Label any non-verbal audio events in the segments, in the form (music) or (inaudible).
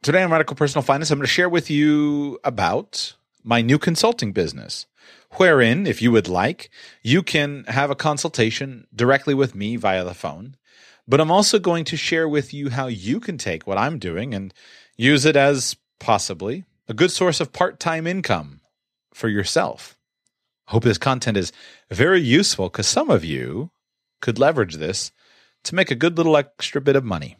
Today on Radical Personal Finance, I'm going to share with you about my new consulting business, wherein, if you would like, you can have a consultation directly with me via the phone. But I'm also going to share with you how you can take what I'm doing and use it as possibly a good source of part time income for yourself. I hope this content is very useful because some of you could leverage this to make a good little extra bit of money.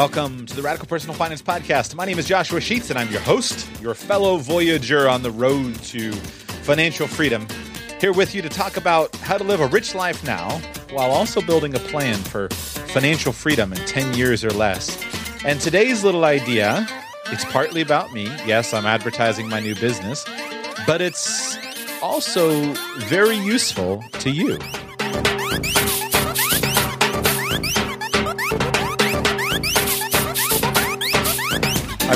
Welcome to the Radical Personal Finance Podcast. My name is Joshua Sheets, and I'm your host, your fellow voyager on the road to financial freedom. Here with you to talk about how to live a rich life now while also building a plan for financial freedom in 10 years or less. And today's little idea, it's partly about me. Yes, I'm advertising my new business, but it's also very useful to you.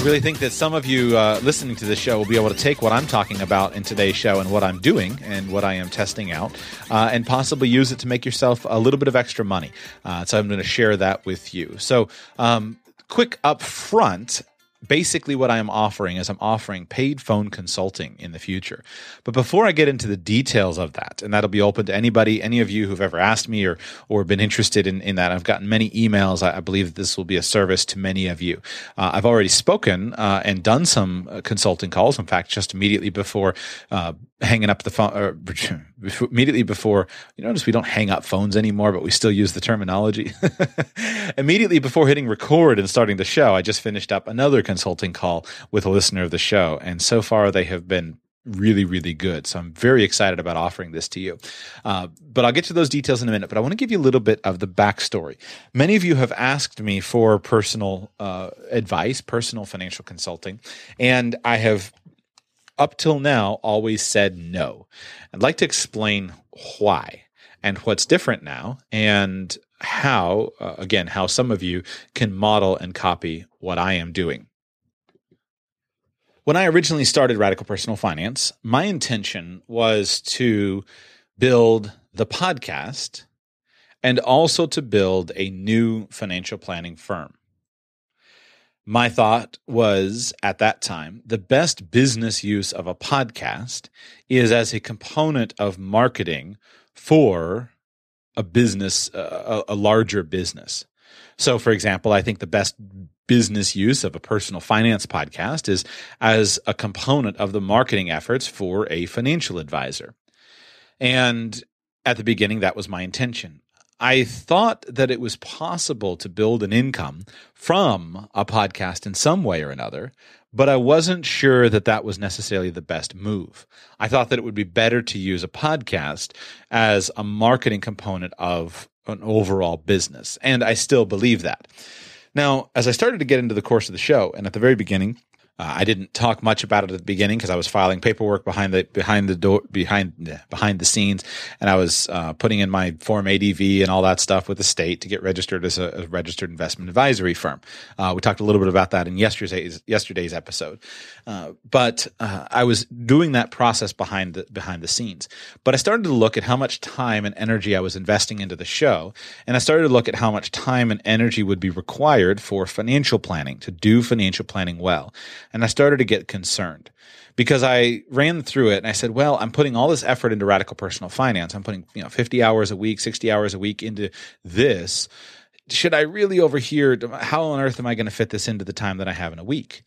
Really think that some of you uh, listening to this show will be able to take what I'm talking about in today's show and what I'm doing and what I am testing out uh, and possibly use it to make yourself a little bit of extra money. Uh, so I'm going to share that with you. So, um, quick up front basically what I am offering is I'm offering paid phone consulting in the future. But before I get into the details of that, and that'll be open to anybody, any of you who've ever asked me or or been interested in, in that, I've gotten many emails. I, I believe this will be a service to many of you. Uh, I've already spoken uh, and done some uh, consulting calls. In fact, just immediately before uh, hanging up the phone, or (laughs) immediately before, you notice we don't hang up phones anymore, but we still use the terminology. (laughs) immediately before hitting record and starting the show, I just finished up another consulting call with a listener of the show. And so far, they have been really, really good. So I'm very excited about offering this to you. Uh, but I'll get to those details in a minute. But I want to give you a little bit of the backstory. Many of you have asked me for personal uh, advice, personal financial consulting, and I have up till now always said no. I'd like to explain why and what's different now and how, uh, again, how some of you can model and copy what I am doing. When I originally started Radical Personal Finance, my intention was to build the podcast and also to build a new financial planning firm. My thought was at that time the best business use of a podcast is as a component of marketing for a business, uh, a, larger business. So, for example, I think the best business use of a personal finance podcast is as a component of the marketing efforts for a financial advisor. And at the beginning, that was my intention. I thought that it was possible to build an income from a podcast in some way or another, but I wasn't sure that that was necessarily the best move. I thought that it would be better to use a podcast as a marketing component of an overall business. And I still believe that. Now, as I started to get into the course of the show, and at the very beginning, uh, I didn't talk much about it at the beginning because I was filing paperwork behind the behind the door behind behind the scenes, and I was uh, putting in my form ADV and all that stuff with the state to get registered as a, a registered investment advisory firm. Uh, we talked a little bit about that in yesterday's yesterday's episode, uh, but uh, I was doing that process behind the behind the scenes. But I started to look at how much time and energy I was investing into the show, and I started to look at how much time and energy would be required for financial planning to do financial planning well. And I started to get concerned because I ran through it and I said, well, I'm putting all this effort into radical personal finance. I'm putting, you know, 50 hours a week, 60 hours a week into this. Should I really overhear? How on earth am I going to fit this into the time that I have in a week?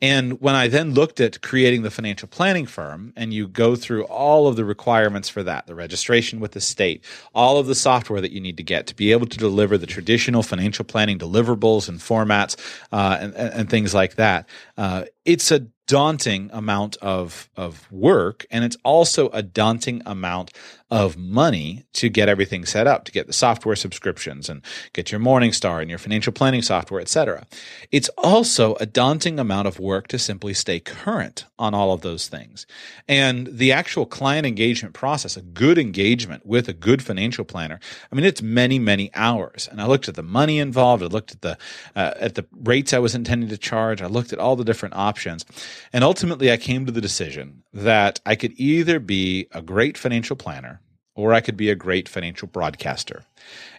And when I then looked at creating the financial planning firm, and you go through all of the requirements for that, the registration with the state, all of the software that you need to get to be able to deliver the traditional financial planning deliverables and formats uh, and, and, things like that, uh, it's a daunting amount of of work and it's also a daunting amount of money to get everything set up to get the software subscriptions and get your morningstar and your financial planning software etc it's also a daunting amount of work to simply stay current on all of those things. And the actual client engagement process a good engagement with a good financial planner i mean it's many many hours. And i looked at the money involved. I looked at the uh, at the rates i was intending to charge. I looked at all the different options and ultimately, I came to the decision that I could either be a great financial planner or I could be a great financial broadcaster.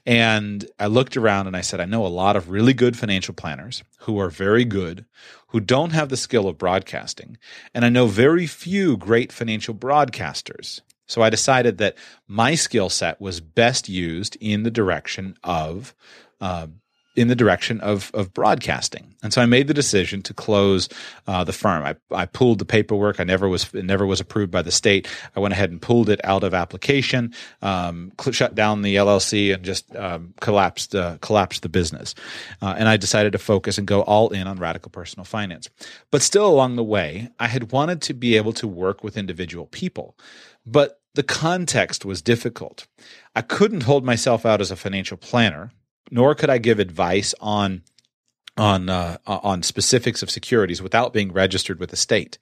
And I looked around and I said, I know a lot of really good financial planners who are very good, who don't have the skill of broadcasting. And I know very few great financial broadcasters. So I decided that my skill set was best used in the direction of uh, in the direction of of broadcasting. And so I made the decision to close uh, the firm. I, I pulled the paperwork. I never was it never was approved by the state. I went ahead and pulled it out of application, um, cl- shut down the LLC, and just um, collapsed uh, collapsed the business. Uh, and I decided to focus and go all in on radical personal finance. But still, along the way, I had wanted to be able to work with individual people, but the context was difficult. I couldn't hold myself out as a financial planner nor could I give advice on on uh, on specifics of securities without being registered with the state.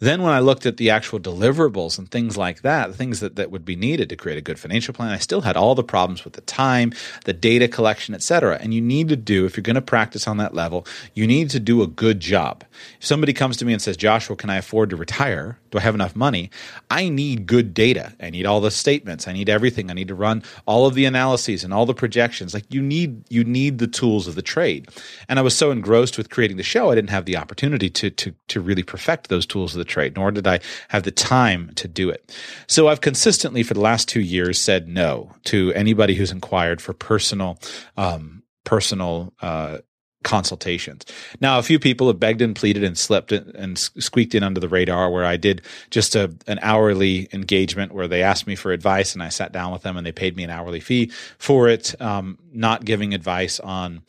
Then when I looked at the actual deliverables and things like that, the things that, that would be needed to create a good financial plan, I still had all the problems with the time, the data collection, et cetera. And you need to do, if you're going to practice on that level, you need to do a good job. If somebody comes to me and says, Joshua, can I afford to retire? Do I have enough money? I need good data. I need all the statements. I need everything. I need to run all of the analyses and all the projections. Like you need you need the tools of the trade. And I was so engrossed with creating the show, I didn't have the opportunity to to to really perfect those tools of the trade, nor did I have the time to do it. So I've consistently for the last two years said no to anybody who's inquired for personal um, personal uh, consultations. Now, a few people have begged and pleaded and slipped and squeaked in under the radar where I did just a, an hourly engagement where they asked me for advice and I sat down with them and they paid me an hourly fee for it, um, not giving advice on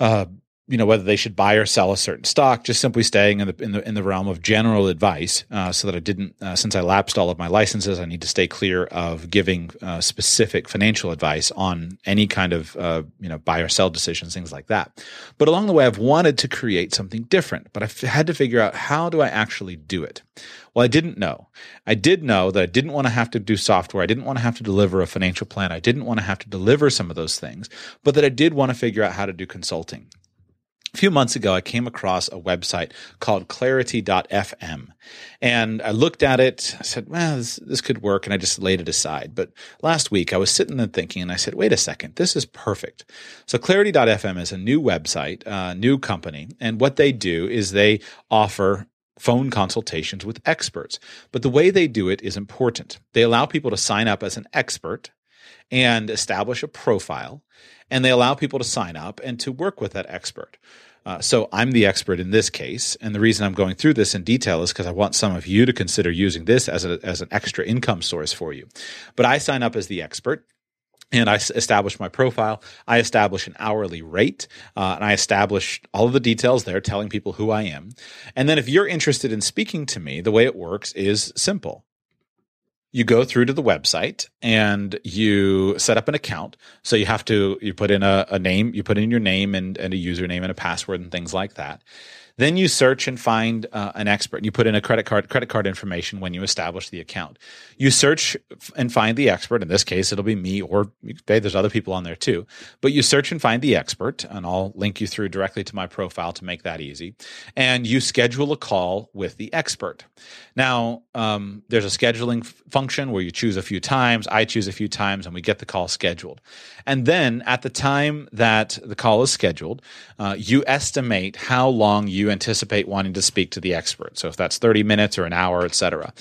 uh, you know whether they should buy or sell a certain stock just simply staying in the in the, in the realm of general advice uh, so that I didn't uh, since I lapsed all of my licenses I need to stay clear of giving uh, specific financial advice on any kind of uh, you know buy or sell decisions things like that but along the way I've wanted to create something different but I've had to figure out how do I actually do it well, I didn't know. I did know that I didn't want to have to do software. I didn't want to have to deliver a financial plan. I didn't want to have to deliver some of those things, but that I did want to figure out how to do consulting a few months ago, I came across a website called clarity.fm. And I looked at it. I said, well, this, this, could work. And I just laid it aside. But last week, I was sitting and thinking, and I said, wait a second, this is perfect. So clarity.fm is a new website, a new company. And what they do is they offer phone consultations with experts. But the way they do it is important. They allow people to sign up as an expert and establish a profile and they allow people to sign up and to work with that expert. Uh, so I'm the expert in this case, and the reason I'm going through this in detail is because I want some of you to consider using this as a, as an extra income source for you. But I sign up as the expert, and I establish my profile. I establish an hourly rate, uh, and I establish all of the details there, telling people who I am. And then, if you're interested in speaking to me, the way it works is simple you go through to the website and you set up an account. So you have to you put in a, a name, you put in your name and, and a username and a password and things like that. Then you search and find uh, an expert. and You put in a credit card credit card information when you establish the account. You search and find the expert. In this case, it'll be me, or hey, there's other people on there too. But you search and find the expert, and I'll link you through directly to my profile to make that easy. And you schedule a call with the expert. Now, um, there's a scheduling f- function where you choose a few times. I choose a few times, and we get the call scheduled. And then at the time that the call is scheduled, uh, you estimate how long you anticipate wanting to speak to the expert. So if that's 30 minutes or an hour, et cetera.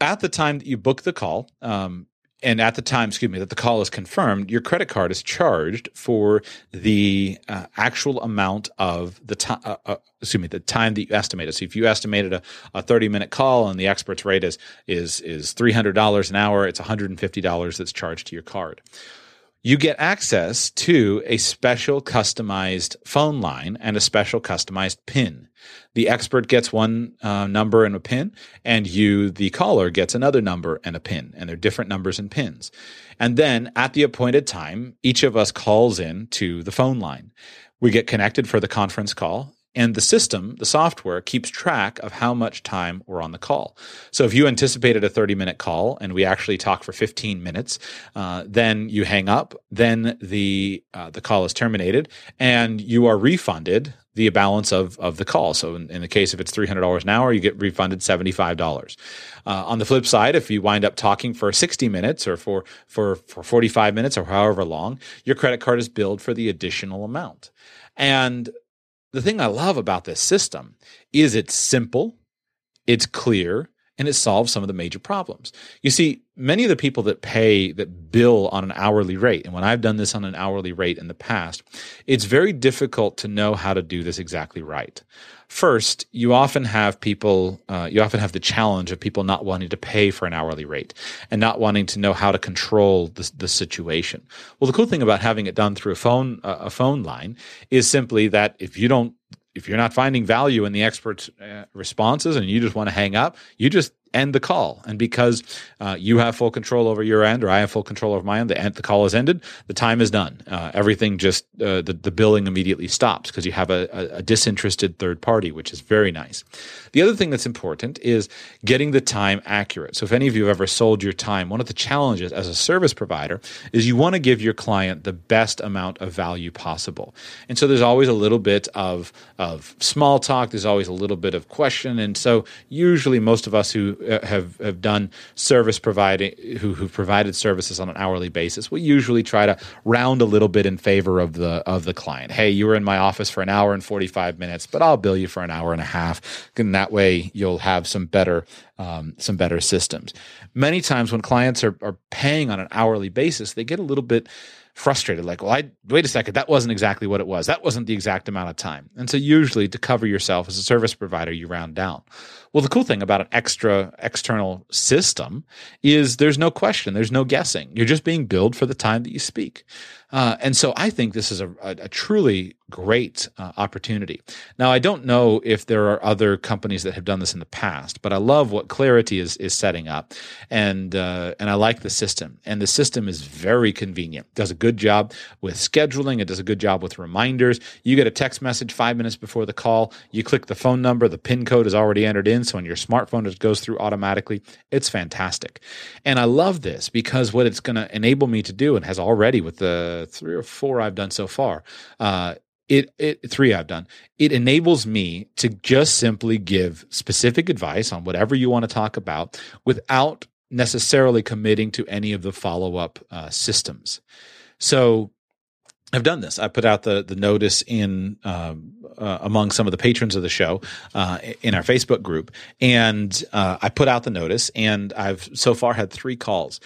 At the time that you book the call, um, and at the time, excuse me, that the call is confirmed, your credit card is charged for the uh, actual amount of the time. Uh, uh, excuse me, the time that you estimated. So if you estimated a, a thirty minute call and the expert's rate is is is three hundred dollars an hour, it's one hundred and fifty dollars that's charged to your card you get access to a special customized phone line and a special customized PIN. The expert gets one uh, number and a PIN, and you, the caller, gets another number and a PIN, and they're different numbers and PINs. And then at the appointed time, each of us calls in to the phone line. We get connected for the conference call, and the system, the software, keeps track of how much time we're on the call. So if you anticipated a 30 minute call and we actually talk for 15 minutes, uh, then you hang up, then the, uh, the call is terminated, and you are refunded the balance of, of the call. So in, in the case if it's $300 an hour, you get refunded $75. Uh, on the flip side, if you wind up talking for 60 minutes or for, for, for 45 minutes or however long, your credit card is billed for the additional amount. And the thing I love about this system is it's simple, it's clear, and it solves some of the major problems. You see, many of the people that pay, that bill on an hourly rate, and when I've done this on an hourly rate in the past, it's very difficult to know how to do this exactly right. First, you often have people, uh, you often have the challenge of people not wanting to pay for an hourly rate and not wanting to know how to control the, the situation. Well, the cool thing about having it done through a phone, uh, a phone line is simply that if you don't if you're not finding value in the expert's uh, responses and you just want to hang up, you just end the call. And because uh, you have full control over your end, or I have full control over my end, the, end, the call is ended. The time is done. Uh, everything just uh, the the billing immediately stops because you have a, a, a, disinterested third party, which is very nice. The other thing that's important is getting the time accurate. So if any of you have ever sold your time, one of the challenges as a service provider is you want to give your client the best amount of value possible. And so there's always a little bit of of small talk. There's always a little bit of question. And so usually most of us who uh, have have done service providing who who provided services on an hourly basis we usually try to round a little bit in favor of the of the client. Hey you were in my office for an hour and 45 minutes but I'll bill you for an hour and a half. And that way you'll have some better um, some better systems. Many times when clients are, are paying on an hourly basis they get a little bit frustrated like well i wait a second that wasn't exactly what it was. That wasn't the exact amount of time. And so usually to cover yourself as a service provider you round down well, the cool thing about an extra external system is there's no question, there's no guessing. You're just being billed for the time that you speak. Uh, and so I think this is a, a, a truly great uh, opportunity. Now, I don't know if there are other companies that have done this in the past, but I love what Clarity is is setting up, and uh, and I like the system. And the system is very convenient. It does a good job with scheduling. It does a good job with reminders. You get a text message five minutes before the call. You click the phone number. The PIN code is already entered in, so on your smartphone it goes through automatically. It's fantastic, and I love this because what it's going to enable me to do, and has already with the three or four I've done so far. Uh, it, it three I've done. It enables me to just simply give specific advice on whatever you want to talk about without necessarily committing to any of the follow up uh, systems. So I've done this. I put out the the notice in um, uh, among some of the patrons of the show uh, in our Facebook group, and uh, I put out the notice, and I've so far had three calls,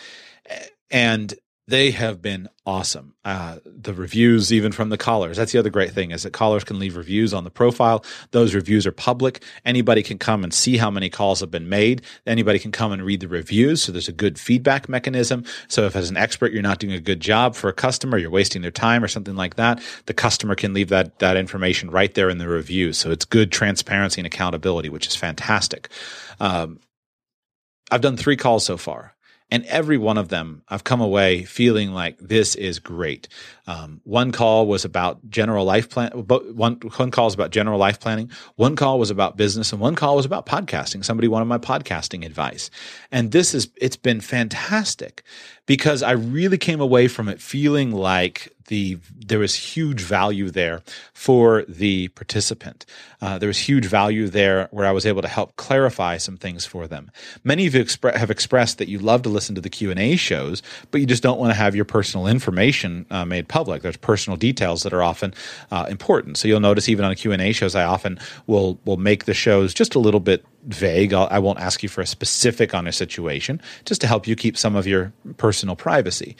and they have been awesome. Uh, the reviews, even from the callers, that's the other great thing is that callers can leave reviews on the profile. Those reviews are public. Anybody can come and see how many calls have been made. Anybody can come and read the reviews. So there's a good feedback mechanism. So if as an expert you're not doing a good job for a customer, you're wasting their time or something like that, the customer can leave that that information right there in the review. So it's good transparency and accountability, which is fantastic. Um, I've done three calls so far. And every one of them, I've come away feeling like this is great. Um, one call was about general life plan. One, one call was about general life planning. One call was about business and one call was about podcasting. Somebody wanted my podcasting advice. And this is, it's been fantastic because I really came away from it feeling like the there was huge value there for the participant. Uh, there was huge value there where I was able to help clarify some things for them. Many of you expre- have expressed that you love to listen to the Q and A shows, but you just don't want to have your personal information uh, made public. There's personal details that are often uh, important. So you'll notice even on Q and A shows, I often will will make the shows just a little bit vague. I'll, I will not ask you for a specific on a situation, just to help you keep some of your personal privacy.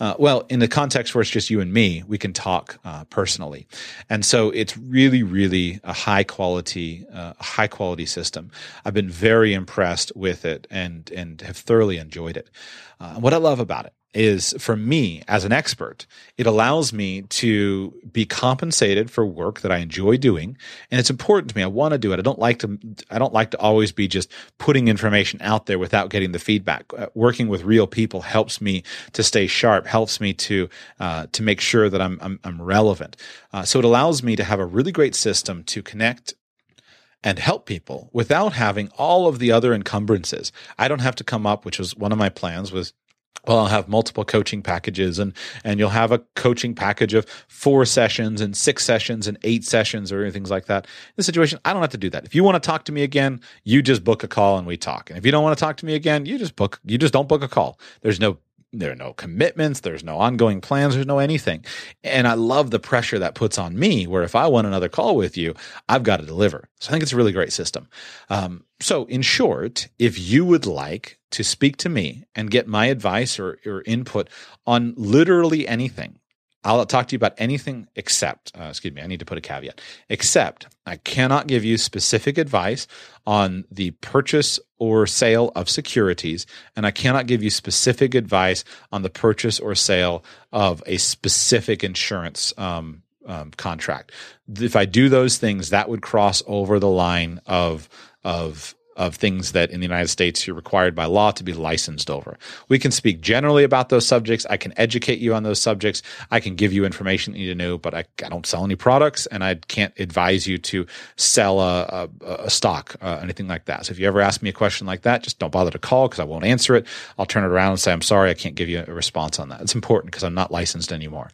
Uh, well, in the context where it's just you and me, we can talk uh, personally, and so it's really, really a high quality, uh, high quality system. I've been very impressed with it and and have thoroughly enjoyed it. Uh, what I love about it is for me as an expert, it allows me to be compensated for work that I enjoy doing. And it's important to me. I want to do it. I don't like to, I don't like to always be just putting information out there without getting the feedback. Uh, working with real people helps me to stay sharp, helps me to, uh, to make sure that I'm, I'm, I'm relevant. Uh, so it allows me to have a really great system to connect and help people without having all of the other encumbrances. I don't have to come up, which was one of my plans was well, I'll have multiple coaching packages and, and you'll have a coaching package of four sessions and six sessions and eight sessions or things like that. In this situation, I don't have to do that. If you want to talk to me again, you just book a call and we talk. And if you don't want to talk to me again, you just book, you just don't book a call. There's no there are no commitments. There's no ongoing plans. There's no anything. And i love the pressure that puts on me where if i want another call with you i've got to deliver. So i think it's a really great system. Um, so in short if you would like to speak to me and get my advice or, or input on literally anything I'll talk to you about anything except, uh, excuse me, I need to put a caveat, except I cannot give you specific advice on the purchase or sale of securities, and I cannot give you specific advice on the purchase or sale of a specific insurance um, um, contract. If I do those things, that would cross over the line of of of things that in the United States you're required by law to be licensed over. We can speak generally about those subjects. I can educate you on those subjects. I can give you information you need to know, but I, I don't sell any products and I can't advise you to sell a, a, a stock, uh, anything like that. So if you ever ask me a question like that, just don't bother to call because I won't answer it. I'll turn it around and say, I'm sorry, I can't give you a response on that. It's important because I'm not licensed anymore.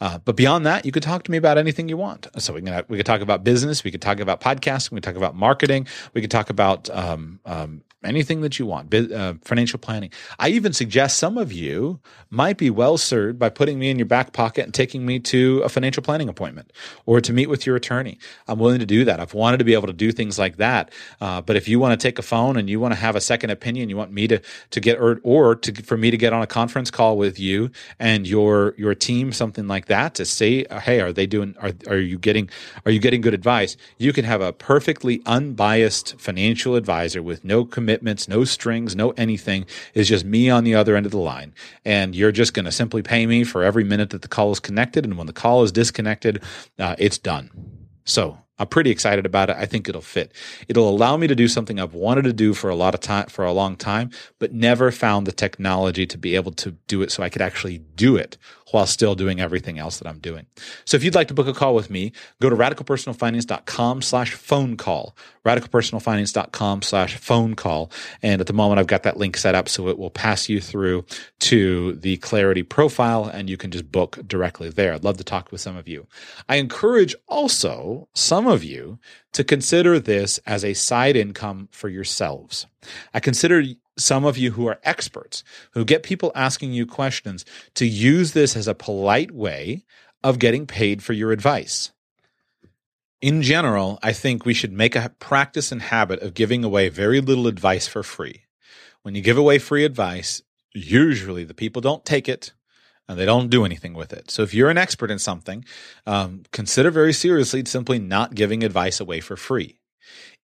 Uh, but beyond that, you could talk to me about anything you want. So we can we could talk about business, we could talk about podcasting, we could talk about marketing, we could talk about um, um, anything that you want, uh, financial planning. I even suggest some of you might be well served by putting me in your back pocket and taking me to a financial planning appointment or to meet with your attorney. I'm willing to do that. I've wanted to be able to do things like that. Uh, but if you want to take a phone and you want to have a second opinion, you want me to to get or, or to for me to get on a conference call with you and your your team, something like that to say, hey, are they doing? Are are you getting are you getting good advice? You can have a perfectly unbiased financial advisor with no commitments, no strings, no anything. Is just me on the other end of the line, and you're just going to simply pay me for every minute that the call is connected, and when the call is disconnected, uh, it's done. So I'm pretty excited about it. I think it'll fit. It'll allow me to do something I've wanted to do for a lot of time, for a long time, but never found the technology to be able to do it so I could actually do it while still doing everything else that I'm doing. So if you'd like to book a call with me, go to radicalpersonalfinance.com slash phone call, radicalpersonalfinance.com slash phone call. And at the moment, I've got that link set up so it will pass you through to the Clarity profile and you can just book directly there. I'd love to talk with some of you. I encourage also some of you to consider this as a side income for yourselves. I consider some of you who are experts, who get people asking you questions, to use this as a polite way of getting paid for your advice. In general, I think we should make a practice and habit of giving away very little advice for free. When you give away free advice, usually the people don't take it and they don't do anything with it. So if you're an expert in something, um, consider very seriously simply not giving advice away for free.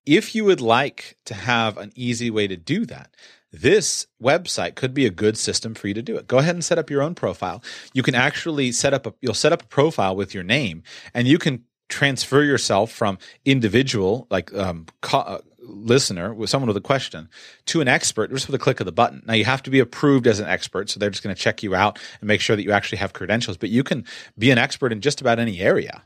If you would like to have an easy way to do that, this website could be a good system for you to do it. Go ahead and set up your own profile. You can actually set up a, you'll set up a profile with your name and you can transfer yourself from individual, like, um, co- uh, listener with someone with a question to an expert just with a click of the button. Now you have to be approved as an expert, so they're just going to check you out and make sure that you actually have credentials, but you can be an expert in just about any area.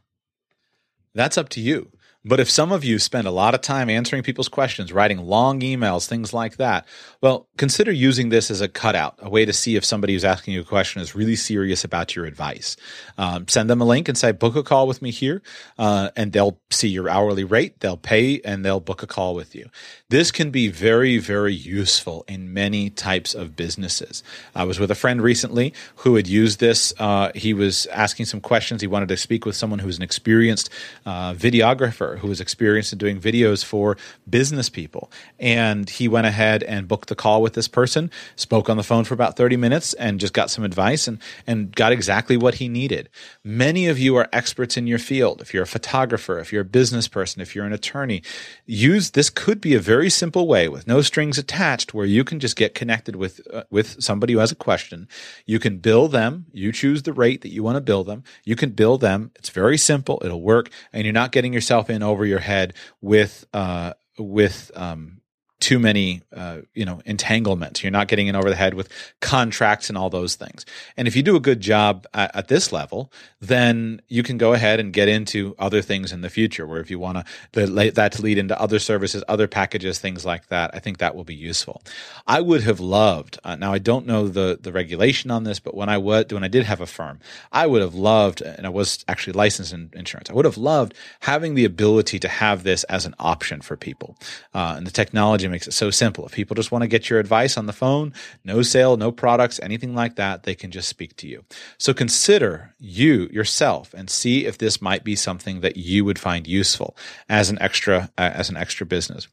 That's up to you. But if some of you spend a lot of time answering people's questions, writing long emails, things like that, well, consider using this as a cutout, a way to see if somebody who's asking you a question is really serious about your advice. Um, send them a link and say, book a call with me here, uh, and they'll see your hourly rate, they'll pay, and they'll book a call with you. This can be very, very useful in many types of businesses. I was with a friend recently who had used this. Uh, he was asking some questions. He wanted to speak with someone who's an experienced uh, videographer photographer who was experienced in doing videos for business people. And he went ahead and booked the call with this person, spoke on the phone for about 30 minutes, and just got some advice and, and got exactly what he needed. Many of you are experts in your field. If you're a photographer, if you're a business person, if you're an attorney, use this could be a very simple way with no strings attached where you can just get connected with, uh, with somebody who has a question. You can bill them. You choose the rate that you want to bill them. You can bill them. It's very simple. It'll work, and you're not getting yourself in over your head with uh, with um, too many, uh, you know, entanglements. You're not getting in over the head with contracts and all those things. And if you do a good job at, at this level, then you can go ahead and get into other things in the future. Where if you want to that to lead into other services, other packages, things like that, I think that will be useful. I would have loved. Uh, now I don't know the the regulation on this, but when I would when I did have a firm, I would have loved, and I was actually licensed in insurance. I would have loved having the ability to have this as an option for people, uh, and the technology makes it so simple. If people just want to get your advice on the phone, no sale, no products, anything like that, they can just speak to you. So consider you yourself and see if this might be something that you would find useful as an extra uh, as an extra business.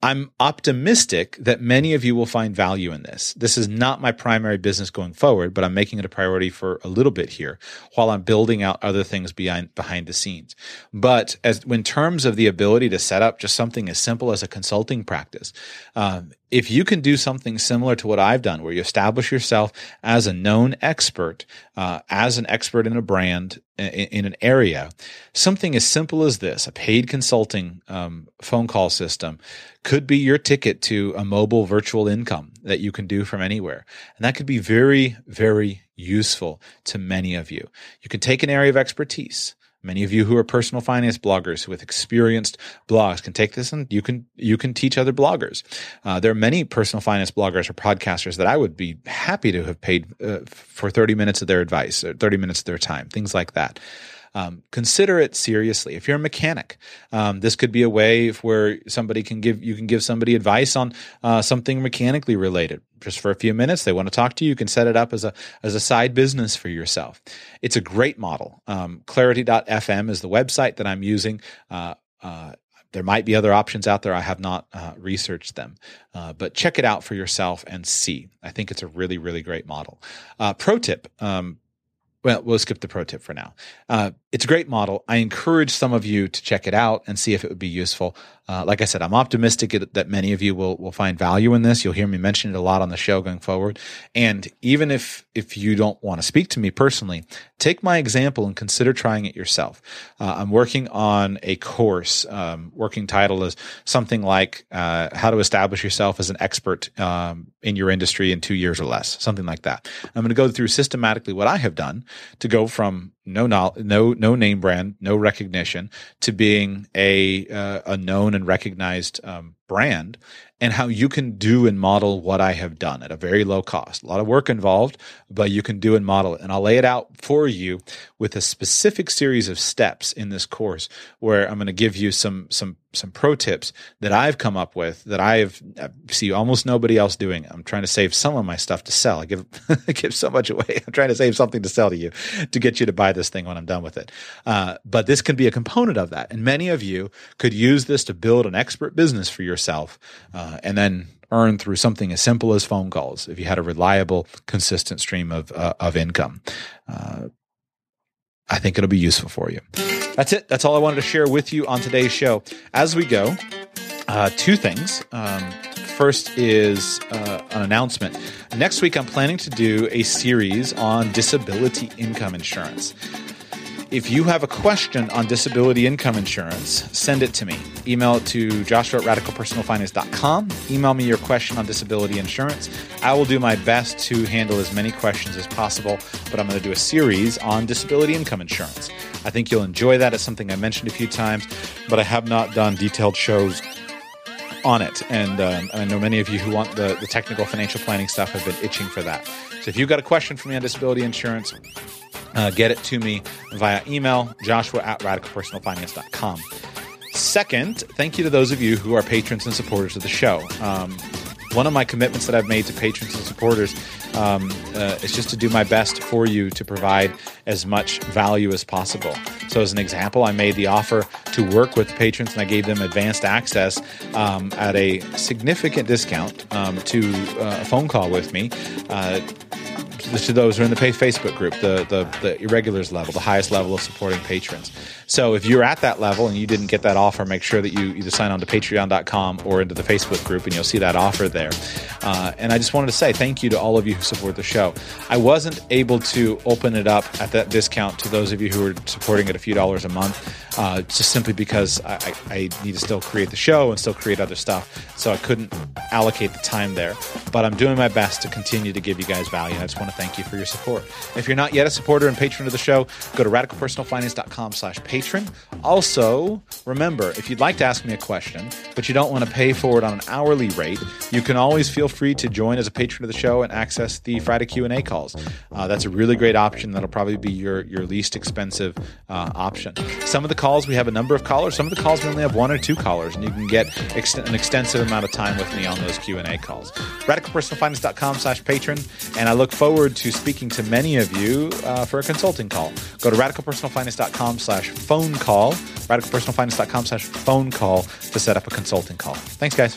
I'm optimistic that many of you will find value in this. This is not my primary business going forward, but I'm making it a priority for a little bit here while I'm building out other things behind behind the scenes. But as in terms of the ability to set up just something as simple as a consulting practice, um, if you can do something similar to what I've done, where you establish yourself as a known expert, uh, as an expert in a brand, in, in, an area, something as simple as this, a paid consulting um, phone call system, could be your ticket to a mobile virtual income that you can do from anywhere. And that could be very, very useful to many of you. You can take an area of expertise Many of you who are personal finance bloggers with experienced blogs can take this and you can you can teach other bloggers. Uh, there are many personal finance bloggers or podcasters that I would be happy to have paid uh, for 30 minutes of their advice, or 30 minutes of their time, things like that um, consider it seriously. If you're a mechanic, um, this could be a way where somebody can give you can give somebody advice on uh, something mechanically related. Just for a few minutes, they want to talk to you. You can set it up as a as a side business for yourself. It's a great model. Um, Clarity.fm is the website that I'm using. Uh, uh, there might be other options out there. I have not uh, researched them, uh, but check it out for yourself and see. I think it's a really, really great model. Uh, pro tip um, well, we'll skip the pro tip for now. Uh, it's a great model. I encourage some of you to check it out and see if it would be useful. Uh, like I said, I'm optimistic that many of you will will find value in this. You'll hear me mention it a lot on the show going forward. And even if if you don't want to speak to me personally, take my example and consider trying it yourself. Uh, I'm working on a course. Um, working title is something like uh, "How to Establish Yourself as an Expert um, in Your Industry in Two Years or Less," something like that. I'm going to go through systematically what I have done to go from no no no name brand, no recognition, to being a uh, a known and recognized um, brand and how you can do and model what I have done at a very low cost. A lot of work involved, but you can do and model it. And I'll lay it out for you with a specific series of steps in this course where I'm going to give you some some some pro tips that I've come up with that I've I see almost nobody else doing. I'm trying to save some of my stuff to sell. I give I (laughs) give so much away. I'm trying to save something to sell to you to get you to buy this thing when I'm done with it. Uh, but this can be a component of that, and many of you could use this to build an expert business for yourself, uh, and then earn through something as simple as phone calls. If you had a reliable, consistent stream of uh, of income. Uh, I think it'll be useful for you. That's it. That's all I wanted to share with you on today's show. As we go, uh, two things. Um, first is uh, an announcement. Next week, I'm planning to do a series on disability income insurance. If you have a question on disability income insurance, send it to me. Email it to joshua at radicalpersonalfinance.com. Email me your question on disability insurance. I will do my best to handle as many questions as possible, but I'm going to do a series on disability income insurance. I think you'll enjoy that. It's something I mentioned a few times, but I have not done detailed shows on it. And um, I know many of you who want the, the technical financial planning stuff have been itching for that. So if you've got a question for me on disability insurance, uh, get it to me via email, joshua at radicalpersonalfinance.com. Second, thank you to those of you who are patrons and supporters of the show. Um, one of my commitments that I've made to patrons and supporters um, uh, is just to do my best for you to provide as much value as possible. So, as an example, I made the offer to work with patrons and I gave them advanced access um, at a significant discount um, to uh, a phone call with me. Uh, to those who are in the Facebook group, the, the the irregulars level, the highest level of supporting patrons. So if you're at that level and you didn't get that offer, make sure that you either sign on to Patreon.com or into the Facebook group, and you'll see that offer there. Uh, and I just wanted to say thank you to all of you who support the show. I wasn't able to open it up at that discount to those of you who are supporting it a few dollars a month, uh, just simply because I, I, I need to still create the show and still create other stuff. So I couldn't allocate the time there. But I'm doing my best to continue to give you guys value. I just want to thank you for your support. If you're not yet a supporter and patron of the show, go to radicalpersonalfinance.com slash patron. Also, remember, if you'd like to ask me a question, but you don't want to pay for it on an hourly rate, you can always feel free to join as a patron of the show and access the Friday Q&A calls. Uh, that's a really great option. That'll probably be your, your least expensive uh, option. Some of the calls, we have a number of callers. Some of the calls, we only have one or two callers, and you can get ex- an extensive amount of time with me on those Q&A calls. RadicalPersonalFinance.com slash patron, and I look forward to speaking to many of you uh, for a consulting call. Go to RadicalPersonalFinance.com slash phone call, RadicalPersonalFinance.com slash phone call to set up a consulting call. Thanks, guys.